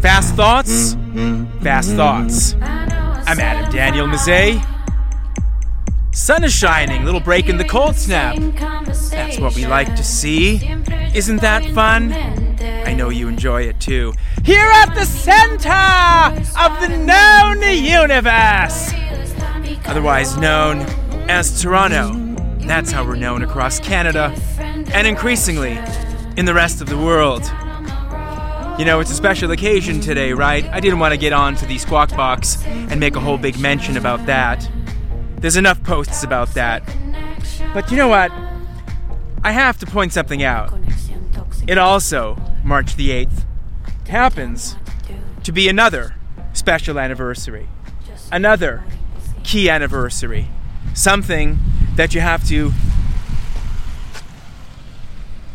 Fast thoughts, fast thoughts. I'm Adam Daniel Mezei. Sun is shining, little break in the cold snap. That's what we like to see. Isn't that fun? I know you enjoy it too. Here at the center of the known universe, otherwise known as Toronto. That's how we're known across Canada and increasingly in the rest of the world. You know, it's a special occasion today, right? I didn't want to get on to the Squawk Box and make a whole big mention about that. There's enough posts about that. But you know what? I have to point something out. It also, March the 8th, happens to be another special anniversary. Another key anniversary. Something that you have to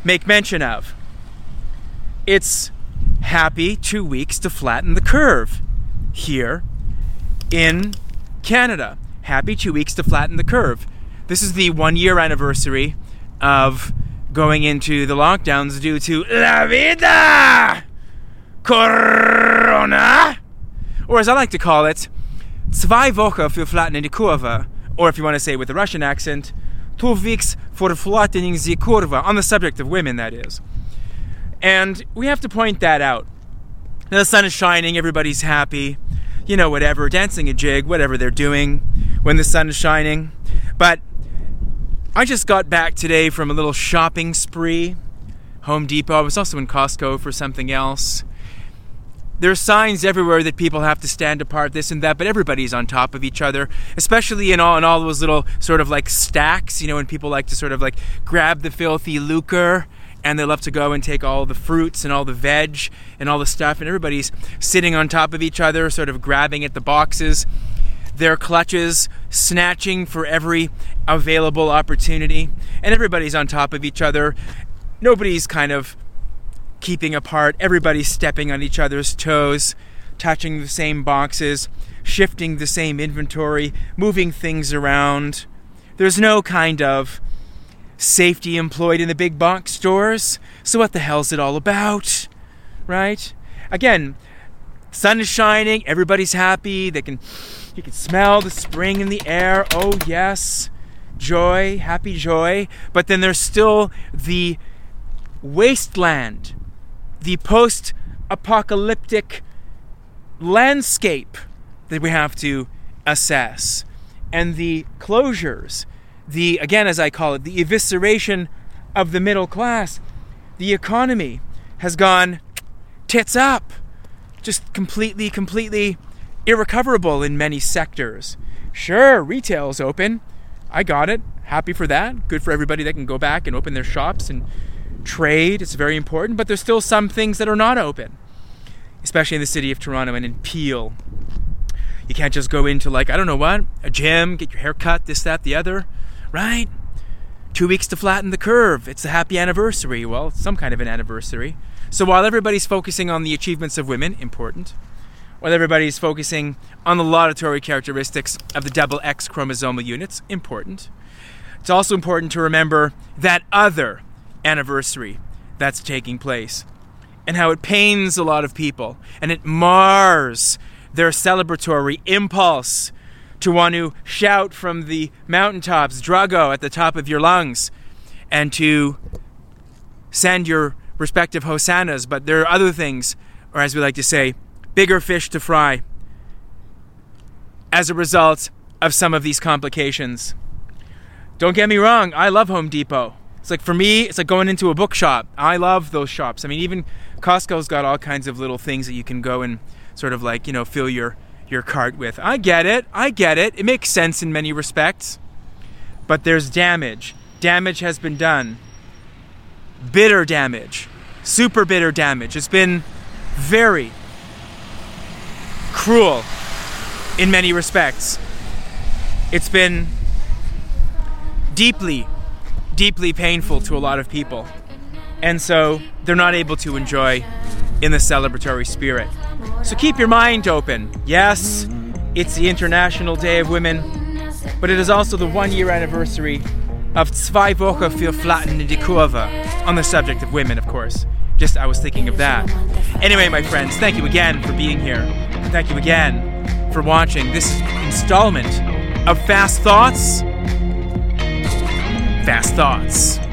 make mention of. It's happy two weeks to flatten the curve here in Canada happy two weeks to flatten the curve. This is the one year anniversary of going into the lockdowns due to La Vida Corona, or as I like to call it, Zwei Wochen für Flattening die Kurve, or if you want to say it with a Russian accent, Two weeks for flattening the curve, on the subject of women, that is. And we have to point that out. The sun is shining, everybody's happy, you know, whatever, dancing a jig, whatever they're doing when the sun is shining. But I just got back today from a little shopping spree. Home Depot. I was also in Costco for something else. There's signs everywhere that people have to stand apart, this and that, but everybody's on top of each other, especially in all in all those little sort of like stacks, you know, when people like to sort of like grab the filthy lucre and they love to go and take all the fruits and all the veg and all the stuff, and everybody's sitting on top of each other, sort of grabbing at the boxes their clutches, snatching for every available opportunity, and everybody's on top of each other. Nobody's kind of keeping apart, everybody's stepping on each other's toes, touching the same boxes, shifting the same inventory, moving things around. There's no kind of safety employed in the big box stores, so what the hell's it all about? Right? Again, sun is shining, everybody's happy, they can you can smell the spring in the air. Oh, yes. Joy, happy joy. But then there's still the wasteland, the post apocalyptic landscape that we have to assess. And the closures, the, again, as I call it, the evisceration of the middle class. The economy has gone tits up. Just completely, completely irrecoverable in many sectors. Sure, retail's open. I got it. Happy for that. Good for everybody that can go back and open their shops and trade. It's very important. But there's still some things that are not open, especially in the city of Toronto and in Peel. You can't just go into, like, I don't know what, a gym, get your hair cut, this, that, the other, right? Two weeks to flatten the curve. It's a happy anniversary. Well, some kind of an anniversary. So while everybody's focusing on the achievements of women, important, while everybody's focusing on the laudatory characteristics of the double X chromosomal units, important. It's also important to remember that other anniversary that's taking place and how it pains a lot of people and it mars their celebratory impulse to want to shout from the mountaintops, Drago, at the top of your lungs, and to send your respective hosannas. But there are other things, or as we like to say, bigger fish to fry as a result of some of these complications. Don't get me wrong, I love Home Depot. It's like for me, it's like going into a bookshop. I love those shops. I mean, even Costco's got all kinds of little things that you can go and sort of like, you know, fill your your cart with. I get it. I get it. It makes sense in many respects. But there's damage. Damage has been done. Bitter damage. Super bitter damage. It's been very, cruel in many respects. It's been deeply, deeply painful to a lot of people. And so they're not able to enjoy in the celebratory spirit. So keep your mind open. Yes, it's the International Day of Women, but it is also the one year anniversary of Zwei Wochen für Flatten in die Kurve, on the subject of women, of course. Just I was thinking of that. Anyway, my friends, thank you again for being here. Thank you again for watching this installment of Fast Thoughts. Fast Thoughts.